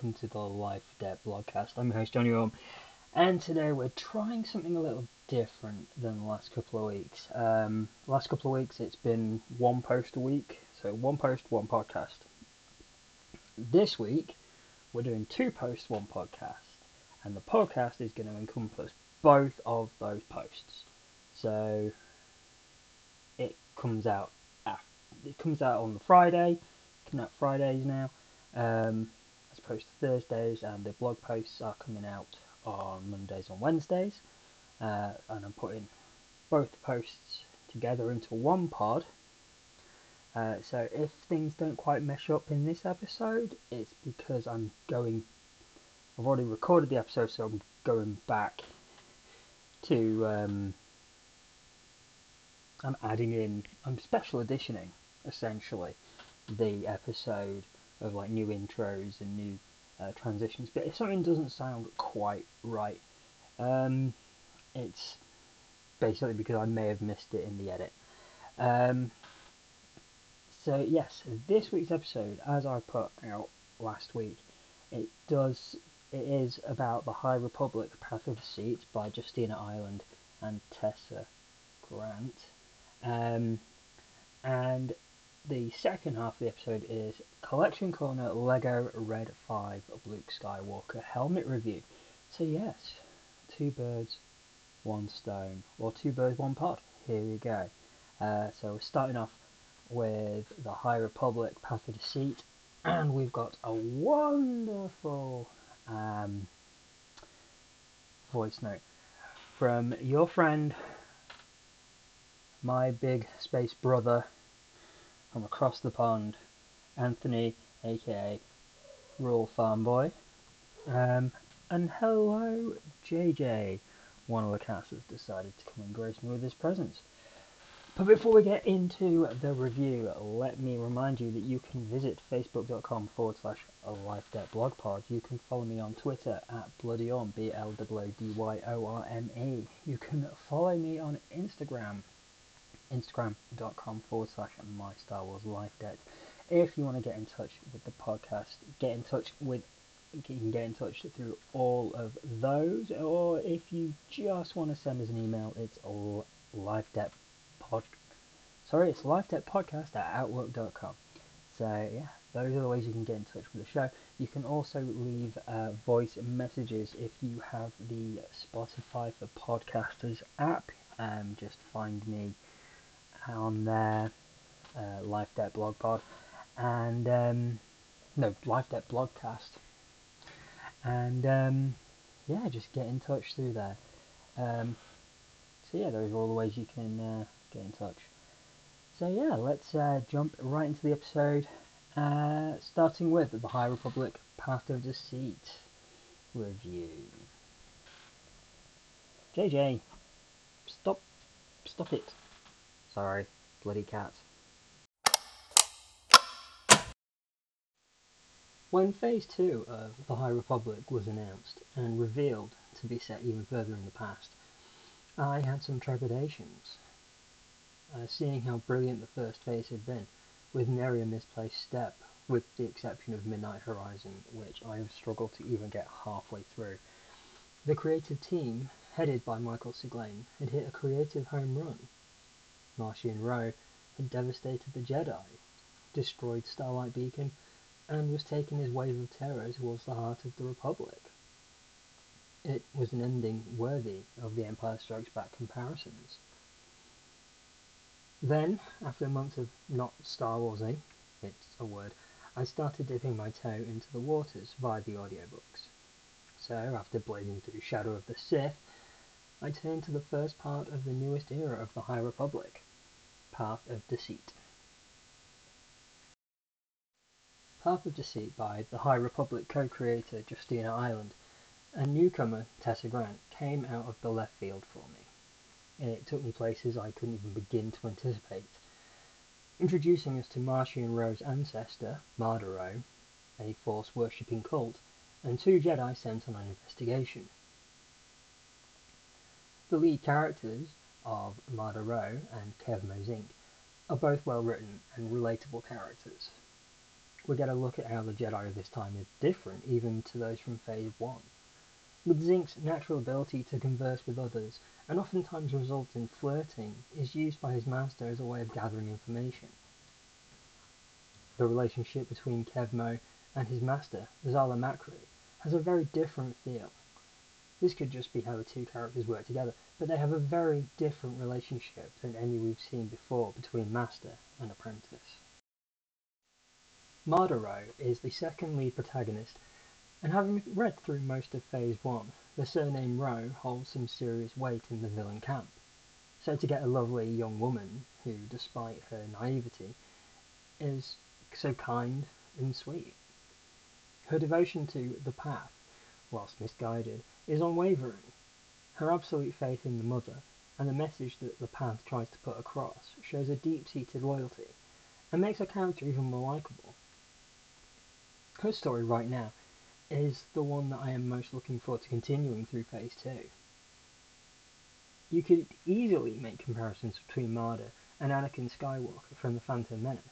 welcome to the Life Debt Blogcast. I'm your host Johnny Orme, and today we're trying something a little different than the last couple of weeks. Um, last couple of weeks it's been one post a week, so one post, one podcast. This week we're doing two posts, one podcast, and the podcast is going to encompass both of those posts. So it comes out it comes out on the Friday, coming out Fridays now um, to Thursdays, and the blog posts are coming out on Mondays and Wednesdays. Uh, and I'm putting both posts together into one pod. Uh, so if things don't quite mesh up in this episode, it's because I'm going. I've already recorded the episode, so I'm going back to. Um, I'm adding in. I'm special editioning essentially the episode of like new intros and new uh, transitions. But if something doesn't sound quite right, um, it's basically because I may have missed it in the edit. Um, so yes, this week's episode, as I put out last week, it does it is about the High Republic Path of Deceit by Justina Ireland and Tessa Grant. Um, and the second half of the episode is Collection Corner Lego Red 5 Luke Skywalker Helmet Review. So, yes, two birds, one stone, or two birds, one pot. Here we go. Uh, so, we're starting off with the High Republic Path of Deceit, and we've got a wonderful um, voice note from your friend, my big space brother from across the pond, Anthony, aka Rural Farm Boy. Um, and hello, JJ. One of the cast has decided to come and grace me with his presence. But before we get into the review, let me remind you that you can visit facebook.com forward slash life debt blog pod. You can follow me on Twitter at bloodyorme, B L W D Y O R M E. You can follow me on Instagram instagram.com forward slash my Star Wars life debt. If you want to get in touch with the podcast, get in touch with you can get in touch through all of those, or if you just want to send us an email, it's all life debt pod. Sorry, it's life debt podcast at outlook.com. So yeah, those are the ways you can get in touch with the show. You can also leave uh, voice messages if you have the Spotify for Podcasters app. Um, just find me on their uh, Life Debt blog pod, and um, no Life Debt blogcast, and um, yeah, just get in touch through there. Um, so yeah, those are all the ways you can uh, get in touch. So yeah, let's uh, jump right into the episode, uh, starting with the High Republic Path of Deceit review. JJ, stop, stop it. Sorry, bloody cats. When Phase 2 of The High Republic was announced and revealed to be set even further in the past, I had some trepidations. Uh, seeing how brilliant the first phase had been, with nary a misplaced step, with the exception of Midnight Horizon, which I have struggled to even get halfway through. The creative team, headed by Michael Siglain, had hit a creative home run Marchion Ro had devastated the Jedi, destroyed Starlight Beacon, and was taking his wave of terror towards the heart of the Republic. It was an ending worthy of the Empire Strikes Back comparisons. Then, after months of not Star Warsing, it's a word, I started dipping my toe into the waters via the audiobooks. So, after blazing through Shadow of the Sith, I turned to the first part of the newest era of the High Republic, Path of Deceit. Path of Deceit by the High Republic co-creator Justina Ireland and newcomer Tessa Grant came out of the left field for me. and It took me places I couldn't even begin to anticipate. Introducing us to Marchion Ro's ancestor, Marda Ro, a force worshipping cult, and two Jedi sent on an investigation. The lead characters of Marda Ro and Kevmo Zink are both well written and relatable characters. we get a look at how the Jedi of this time is different even to those from Phase 1. With Zink's natural ability to converse with others, and oftentimes results in flirting, is used by his master as a way of gathering information. The relationship between Kevmo and his master, Zallah Macri, has a very different feel. This could just be how the two characters work together, but they have a very different relationship than any we've seen before between master and apprentice. Marda Ro is the second lead protagonist, and having read through most of Phase 1, the surname Ro holds some serious weight in the villain camp. So to get a lovely young woman, who, despite her naivety, is so kind and sweet. Her devotion to the path, whilst misguided, is unwavering. Her absolute faith in the Mother, and the message that the path tries to put across, shows a deep-seated loyalty, and makes her character even more likable. Her story right now is the one that I am most looking forward to continuing through Phase 2. You could easily make comparisons between Marda and Anakin Skywalker from The Phantom Menace,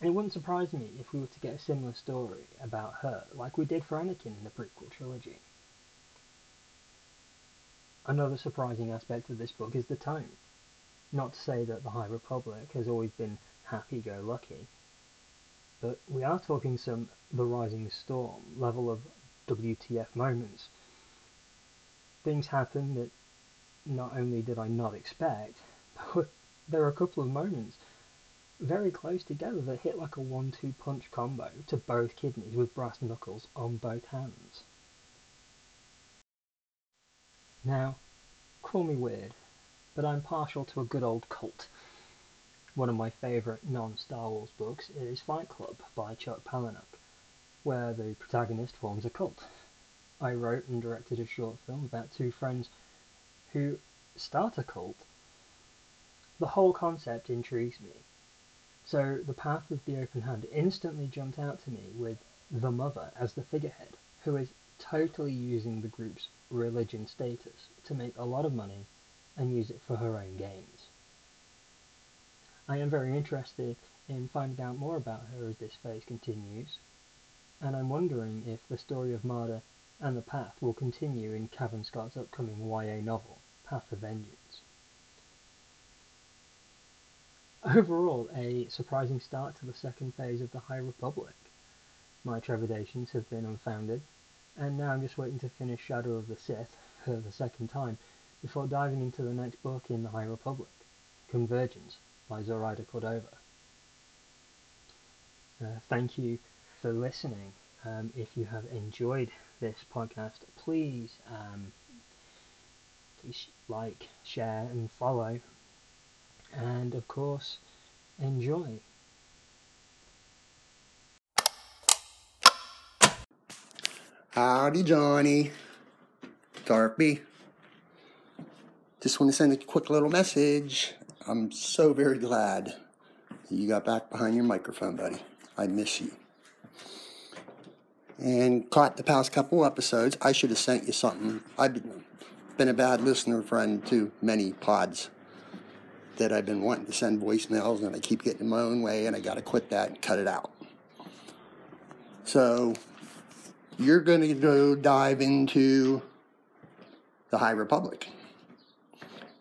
and it wouldn't surprise me if we were to get a similar story about her, like we did for Anakin in the prequel trilogy. Another surprising aspect of this book is the tone. Not to say that the High Republic has always been happy-go-lucky, but we are talking some The Rising Storm level of WTF moments. Things happen that not only did I not expect, but there are a couple of moments very close together that hit like a one-two punch combo to both kidneys with brass knuckles on both hands. Now, call me weird, but I'm partial to a good old cult. One of my favourite non-Star Wars books is Fight Club by Chuck Palahniuk, where the protagonist forms a cult. I wrote and directed a short film about two friends who start a cult. The whole concept intrigues me. So the path of the open hand instantly jumped out to me with the mother as the figurehead, who is totally using the group's religion status to make a lot of money and use it for her own gains. I am very interested in finding out more about her as this phase continues, and I'm wondering if the story of Marda and the Path will continue in Cavan Scott's upcoming YA novel, Path of Vengeance. Overall, a surprising start to the second phase of the High Republic. My trepidations have been unfounded, and now I'm just waiting to finish Shadow of the Sith for the second time before diving into the next book in the High Republic, Convergence by Zoraida Cordova. Uh, thank you for listening. Um, if you have enjoyed this podcast, please um, please like, share, and follow, and of course, enjoy. Howdy, Johnny. Darby. Just want to send a quick little message. I'm so very glad you got back behind your microphone, buddy. I miss you. And caught the past couple episodes. I should have sent you something. I've been, been a bad listener friend to many pods that I've been wanting to send voicemails, and I keep getting in my own way, and I got to quit that and cut it out. So you're going to go dive into the High Republic.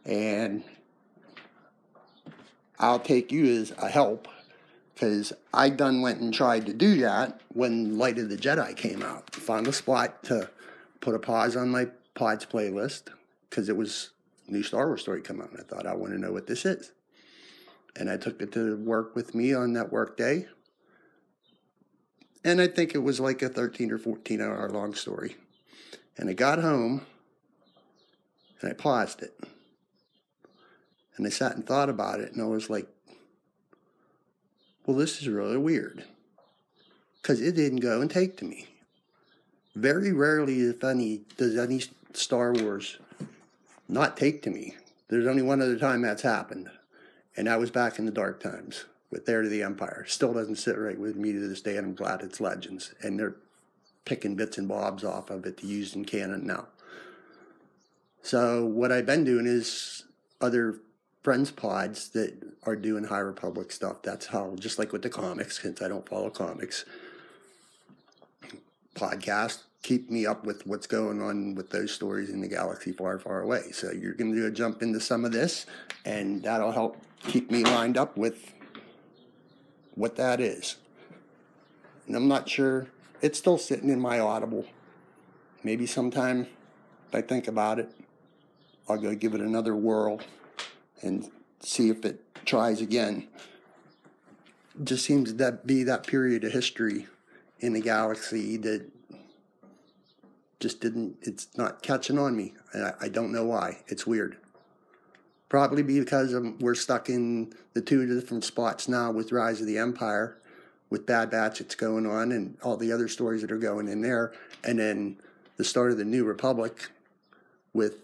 And I'll take you as a help because I done went and tried to do that when Light of the Jedi came out. Found a spot to put a pause on my pods playlist because it was new Star Wars story come out, and I thought I want to know what this is. And I took it to work with me on that work day, and I think it was like a 13 or 14 hour long story. And I got home and I paused it. And I sat and thought about it and I was like, well, this is really weird. Because it didn't go and take to me. Very rarely, if any, does any Star Wars not take to me. There's only one other time that's happened, and that was back in the dark times with Heir to the Empire. Still doesn't sit right with me to this day, and I'm glad it's Legends. And they're picking bits and bobs off of it to use in canon now. So what I've been doing is other friends pods that are doing High Republic stuff. That's how, just like with the comics, since I don't follow comics, podcast keep me up with what's going on with those stories in the galaxy far, far away. So you're going to do a jump into some of this, and that'll help keep me lined up with what that is. And I'm not sure, it's still sitting in my Audible. Maybe sometime if I think about it, I'll go give it another whirl and see if it tries again. It just seems to be that period of history in the galaxy that just didn't, it's not catching on me. I, I don't know why. It's weird. Probably because um, we're stuck in the two different spots now with Rise of the Empire, with Bad Batch that's going on, and all the other stories that are going in there, and then the start of the New Republic with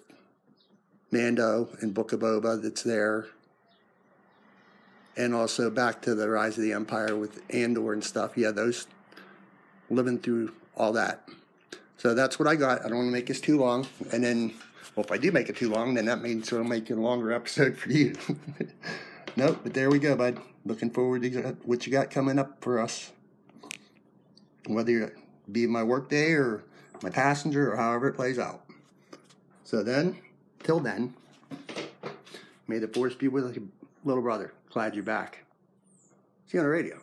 Mando and Book of Boba that's there, and also back to the Rise of the Empire with Andor and stuff. Yeah, those living through all that. So that's what I got. I don't want to make this too long. And then, well, if I do make it too long, then that means I'll make it a longer episode for you. nope, but there we go, bud. Looking forward to what you got coming up for us. Whether it be my work day or my passenger or however it plays out. So then, till then, may the force be with you, little brother. Glad you're back. See you on the radio.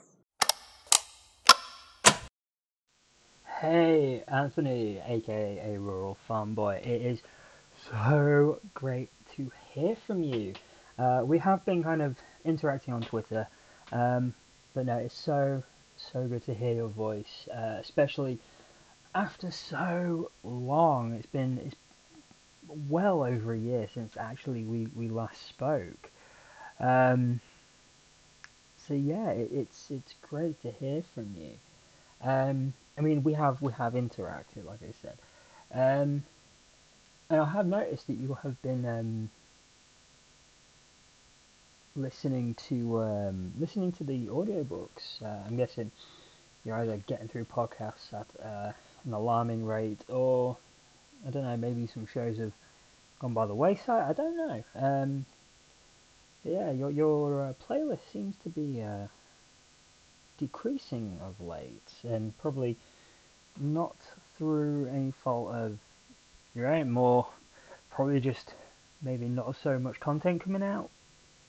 Hey, Anthony, aka Rural Farm Boy. It is so great to hear from you. Uh, we have been kind of interacting on Twitter, um, but no, it's so so good to hear your voice, uh, especially after so long. It's been it's well over a year since actually we, we last spoke. Um, so yeah, it, it's it's great to hear from you. Um, I mean, we have we have interacted, like I said, um, and I have noticed that you have been um, listening to um, listening to the audiobooks. Uh, I'm guessing you're either getting through podcasts at uh, an alarming rate, or I don't know, maybe some shows have gone by the wayside. I don't know. Um, yeah, your your uh, playlist seems to be uh, decreasing of late, and probably not through any fault of own, more probably just maybe not so much content coming out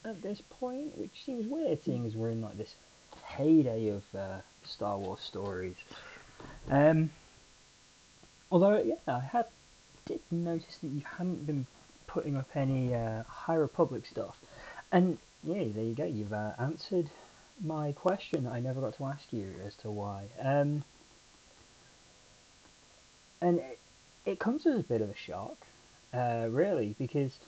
at this point, which seems weird, seeing as we're in like this heyday of uh, Star Wars stories. Um, although, yeah, I had did notice that you hadn't been putting up any uh, High Republic stuff, and yeah, there you go. You've uh, answered my question I never got to ask you as to why. Um, and it, comes as a bit of a shock, uh, really, because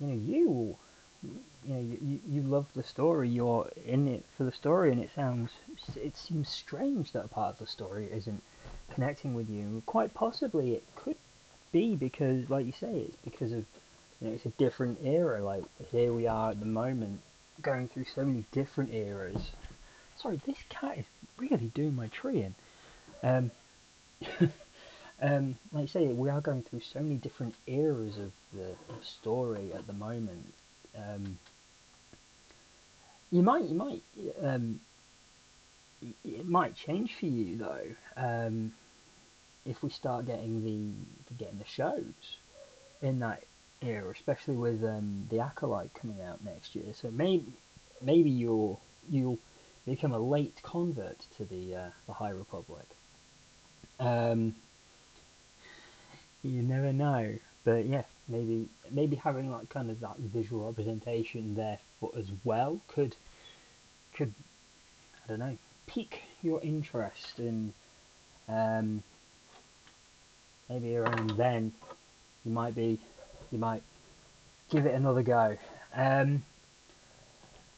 you know you you know you, you love the story. You're in it for the story, and it sounds it seems strange that a part of the story isn't connecting with you. Quite possibly, it could be because, like you say, it's because of you know it's a different era. Like here we are at the moment going through so many different eras. Sorry, this cat is really doing my tree in. Um, um, like I say, we are going through so many different eras of the, story at the moment. Um, you might, you might, um, it might change for you though. Um, if we start getting the getting the shows in that era, especially with um, the Acolyte coming out next year. So maybe maybe you'll you'll become a late convert to the uh, the High Republic. Um, you never know, but yeah, maybe maybe having like kind of that visual representation there for, as well could could I don't know pique your interest and um, maybe around then you might be you might give it another go. Um,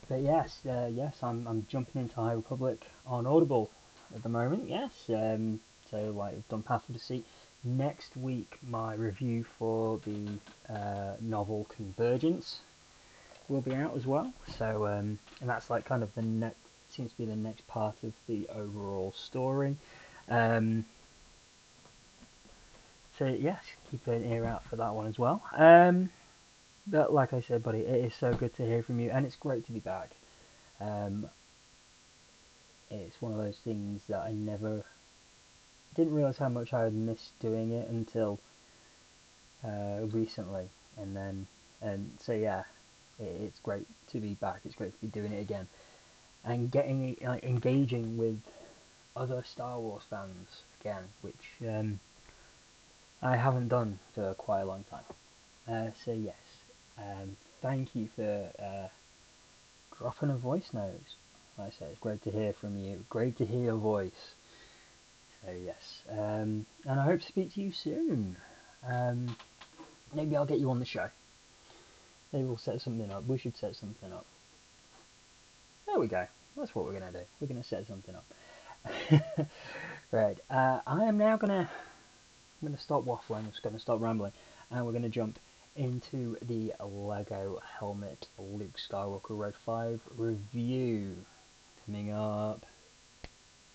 but yes, uh, yes, I'm I'm jumping into High Republic on Audible at the moment. Yes, um, so like I've done Path of Deceit. Next week, my review for the uh, novel Convergence will be out as well. So, um, and that's like kind of the next seems to be the next part of the overall story. Um, so yes, keep an ear out for that one as well. Um, but like I said, buddy, it is so good to hear from you, and it's great to be back. Um, it's one of those things that I never didn't realize how much I had missed doing it until uh, recently, and then and so yeah, it, it's great to be back. It's great to be doing it again, and getting like engaging with other Star Wars fans again, which um, I haven't done for quite a long time. Uh, so yes, um, thank you for uh, dropping a voice note. Like I say, it's great to hear from you. Great to hear your voice. So yes, um, and I hope to speak to you soon. Um, maybe I'll get you on the show. Maybe we'll set something up. We should set something up. There we go. That's what we're gonna do. We're gonna set something up. right. Uh, I am now gonna. I'm gonna stop waffling. I'm just gonna stop rambling, and we're gonna jump into the Lego Helmet Luke Skywalker Red 5 review coming up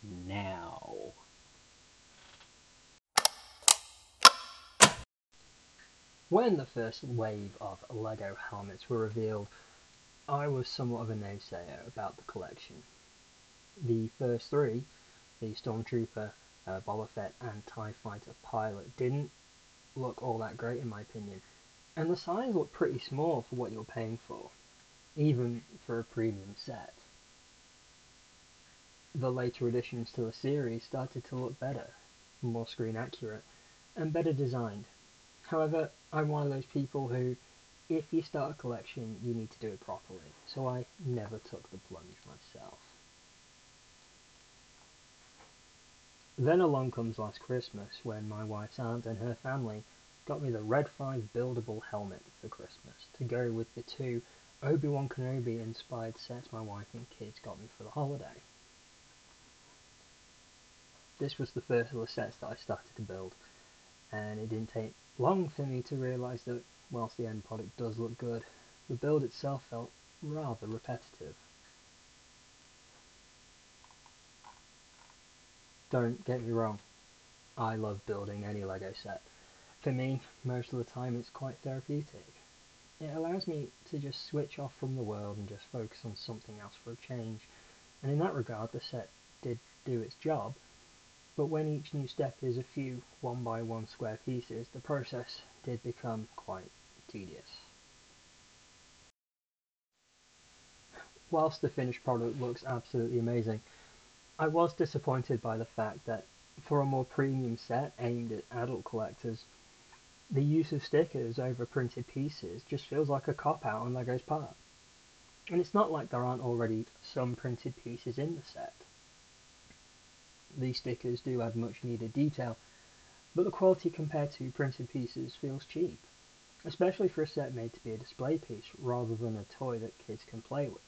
now. When the first wave of Lego helmets were revealed, I was somewhat of a naysayer about the collection. The first three, the Stormtrooper, uh, Boba Fett, and TIE Fighter Pilot, didn't look all that great in my opinion, and the size looked pretty small for what you're paying for, even for a premium set. The later additions to the series started to look better, more screen accurate, and better designed. However, I'm one of those people who, if you start a collection, you need to do it properly, so I never took the plunge myself. Then along comes last Christmas when my wife's aunt and her family got me the Red 5 buildable helmet for Christmas to go with the two Obi-Wan Kenobi inspired sets my wife and kids got me for the holiday. This was the first of the sets that I started to build, and it didn't take long for me to realise that whilst the end product does look good, the build itself felt rather repetitive. Don't get me wrong, I love building any LEGO set. For me, most of the time it's quite therapeutic. It allows me to just switch off from the world and just focus on something else for a change, and in that regard the set did do its job, but when each new step is a few one by one square pieces, the process did become quite tedious. Whilst the finished product looks absolutely amazing, I was disappointed by the fact that for a more premium set aimed at adult collectors, the use of stickers over printed pieces just feels like a cop out on LEGO's part. And it's not like there aren't already some printed pieces in the set. These stickers do add much needed detail, but the quality compared to printed pieces feels cheap, especially for a set made to be a display piece rather than a toy that kids can play with.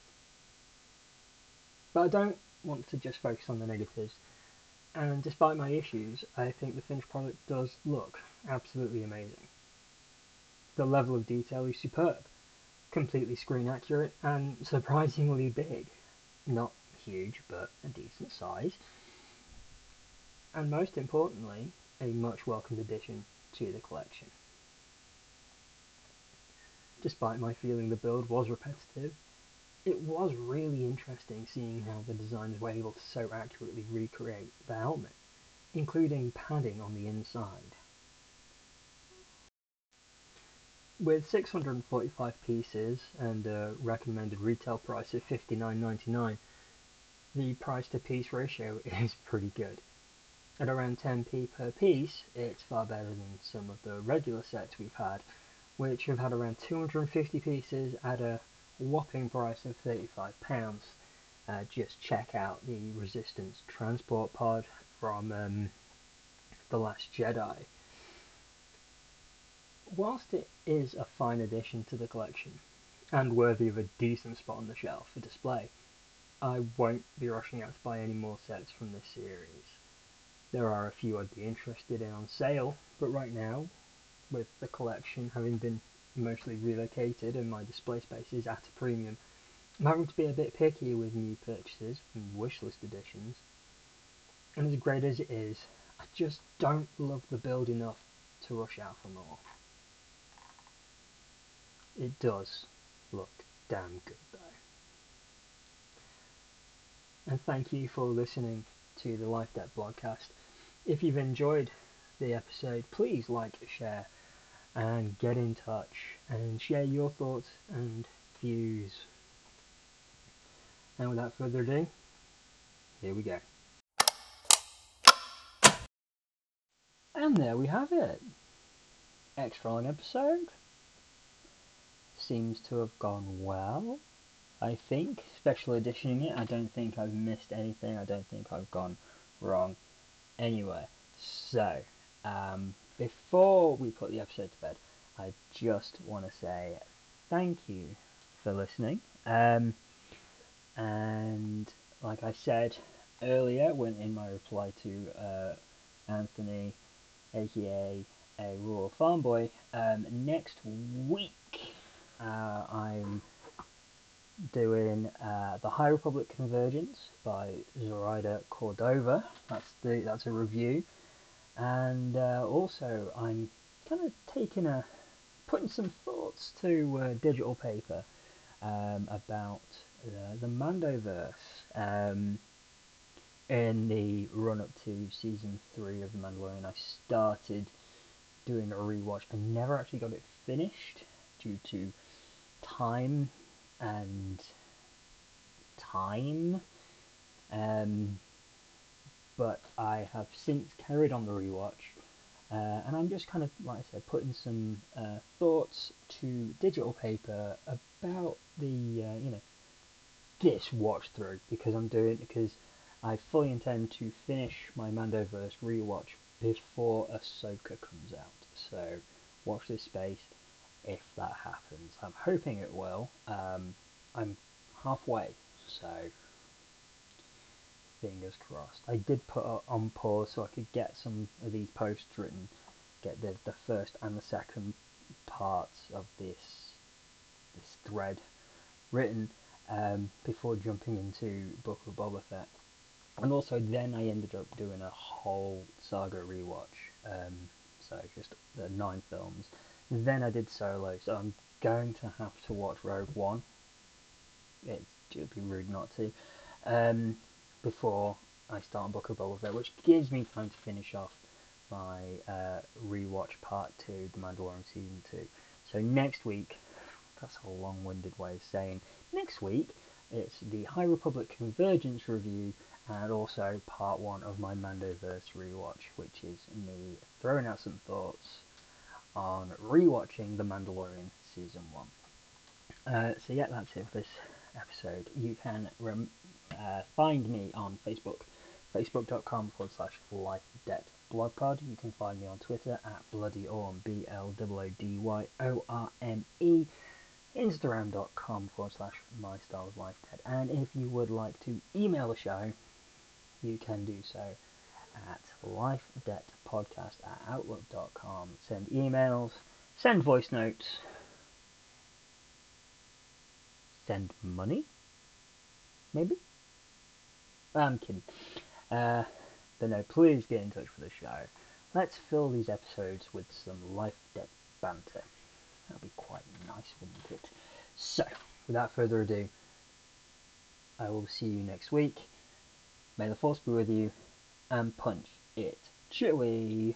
But I don't want to just focus on the negatives, and despite my issues, I think the finished product does look absolutely amazing. The level of detail is superb, completely screen accurate, and surprisingly big. Not huge, but a decent size and most importantly, a much welcomed addition to the collection. Despite my feeling the build was repetitive, it was really interesting seeing how the designers were able to so accurately recreate the helmet, including padding on the inside. With 645 pieces and a recommended retail price of $59.99, the price to piece ratio is pretty good. At around 10p per piece, it's far better than some of the regular sets we've had, which have had around 250 pieces at a whopping price of £35. Uh, just check out the Resistance transport pod from um, The Last Jedi. Whilst it is a fine addition to the collection, and worthy of a decent spot on the shelf for display, I won't be rushing out to buy any more sets from this series. There are a few I'd be interested in on sale, but right now, with the collection having been mostly relocated and my display space is at a premium, I'm having to be a bit picky with new purchases and wishlist editions. And as great as it is, I just don't love the build enough to rush out for more. It does look damn good though. And thank you for listening to the Life Debt blogcast. if you've enjoyed the episode, please like, share, and get in touch and share your thoughts and views. And without further ado, here we go. And there we have it. Extra long episode. Seems to have gone well. I think. Special editioning it. I don't think I've missed anything. I don't think I've gone wrong anywhere. So, um, before we put the episode to bed, I just want to say thank you for listening. Um, and like I said earlier, when in my reply to uh, Anthony, aka a rural farm boy, um, next week uh, I'm doing uh, the High Republic Convergence by Zoraida Cordova. That's the that's a review, and uh, also I'm kind of taking a putting some thoughts to uh, digital paper um, about the Mandoverse um, in the run up to season three of The Mandalorian. I started doing a rewatch. I never actually got it finished due to time and time. Um, but I have since carried on the rewatch, uh, and I'm just kind of, like I said, putting some uh, thoughts to digital paper about the, uh, you know, this watch through because I'm doing because I fully intend to finish my Mandoverse rewatch before Ahsoka comes out. So watch this space if that happens. I'm hoping it will. Um, I'm halfway, so fingers crossed. I did put it on pause so I could get some of these posts written, get the the first and the second parts of this this thread written um, before jumping into Book of Boba Fett. And also then I ended up doing a whole saga rewatch. Um, so just the nine films. Then I did Solo, so I'm going to have to watch Rogue One. It would be rude not to. Um, before I start Book of Boba Fett, which gives me time to finish off my uh, rewatch part two, The Mandalorian season two. So next week, that's a long-winded way of saying next week it's the High Republic Convergence review and also part one of my Mandoverse rewatch, which is me throwing out some thoughts on rewatching The Mandalorian season one. Uh, so yeah, that's it for this episode. You can rem- uh, find me on Facebook, facebook.com forward slash life debt Blog Pod. You can find me on Twitter at bloody orme, B L O O D Y O R M E instagram.com forward slash my Star Wars life debt. And if you would like to email the show, you can do so at lifedebtpodcast at outlook.com. Send emails, send voice notes, send money, maybe? I'm kidding. Uh, but no, please get in touch with the show. Let's fill these episodes with some life debt banter. That'd be quite nice, wouldn't it? So, without further ado, I will see you next week. May the force be with you, and punch it chewy.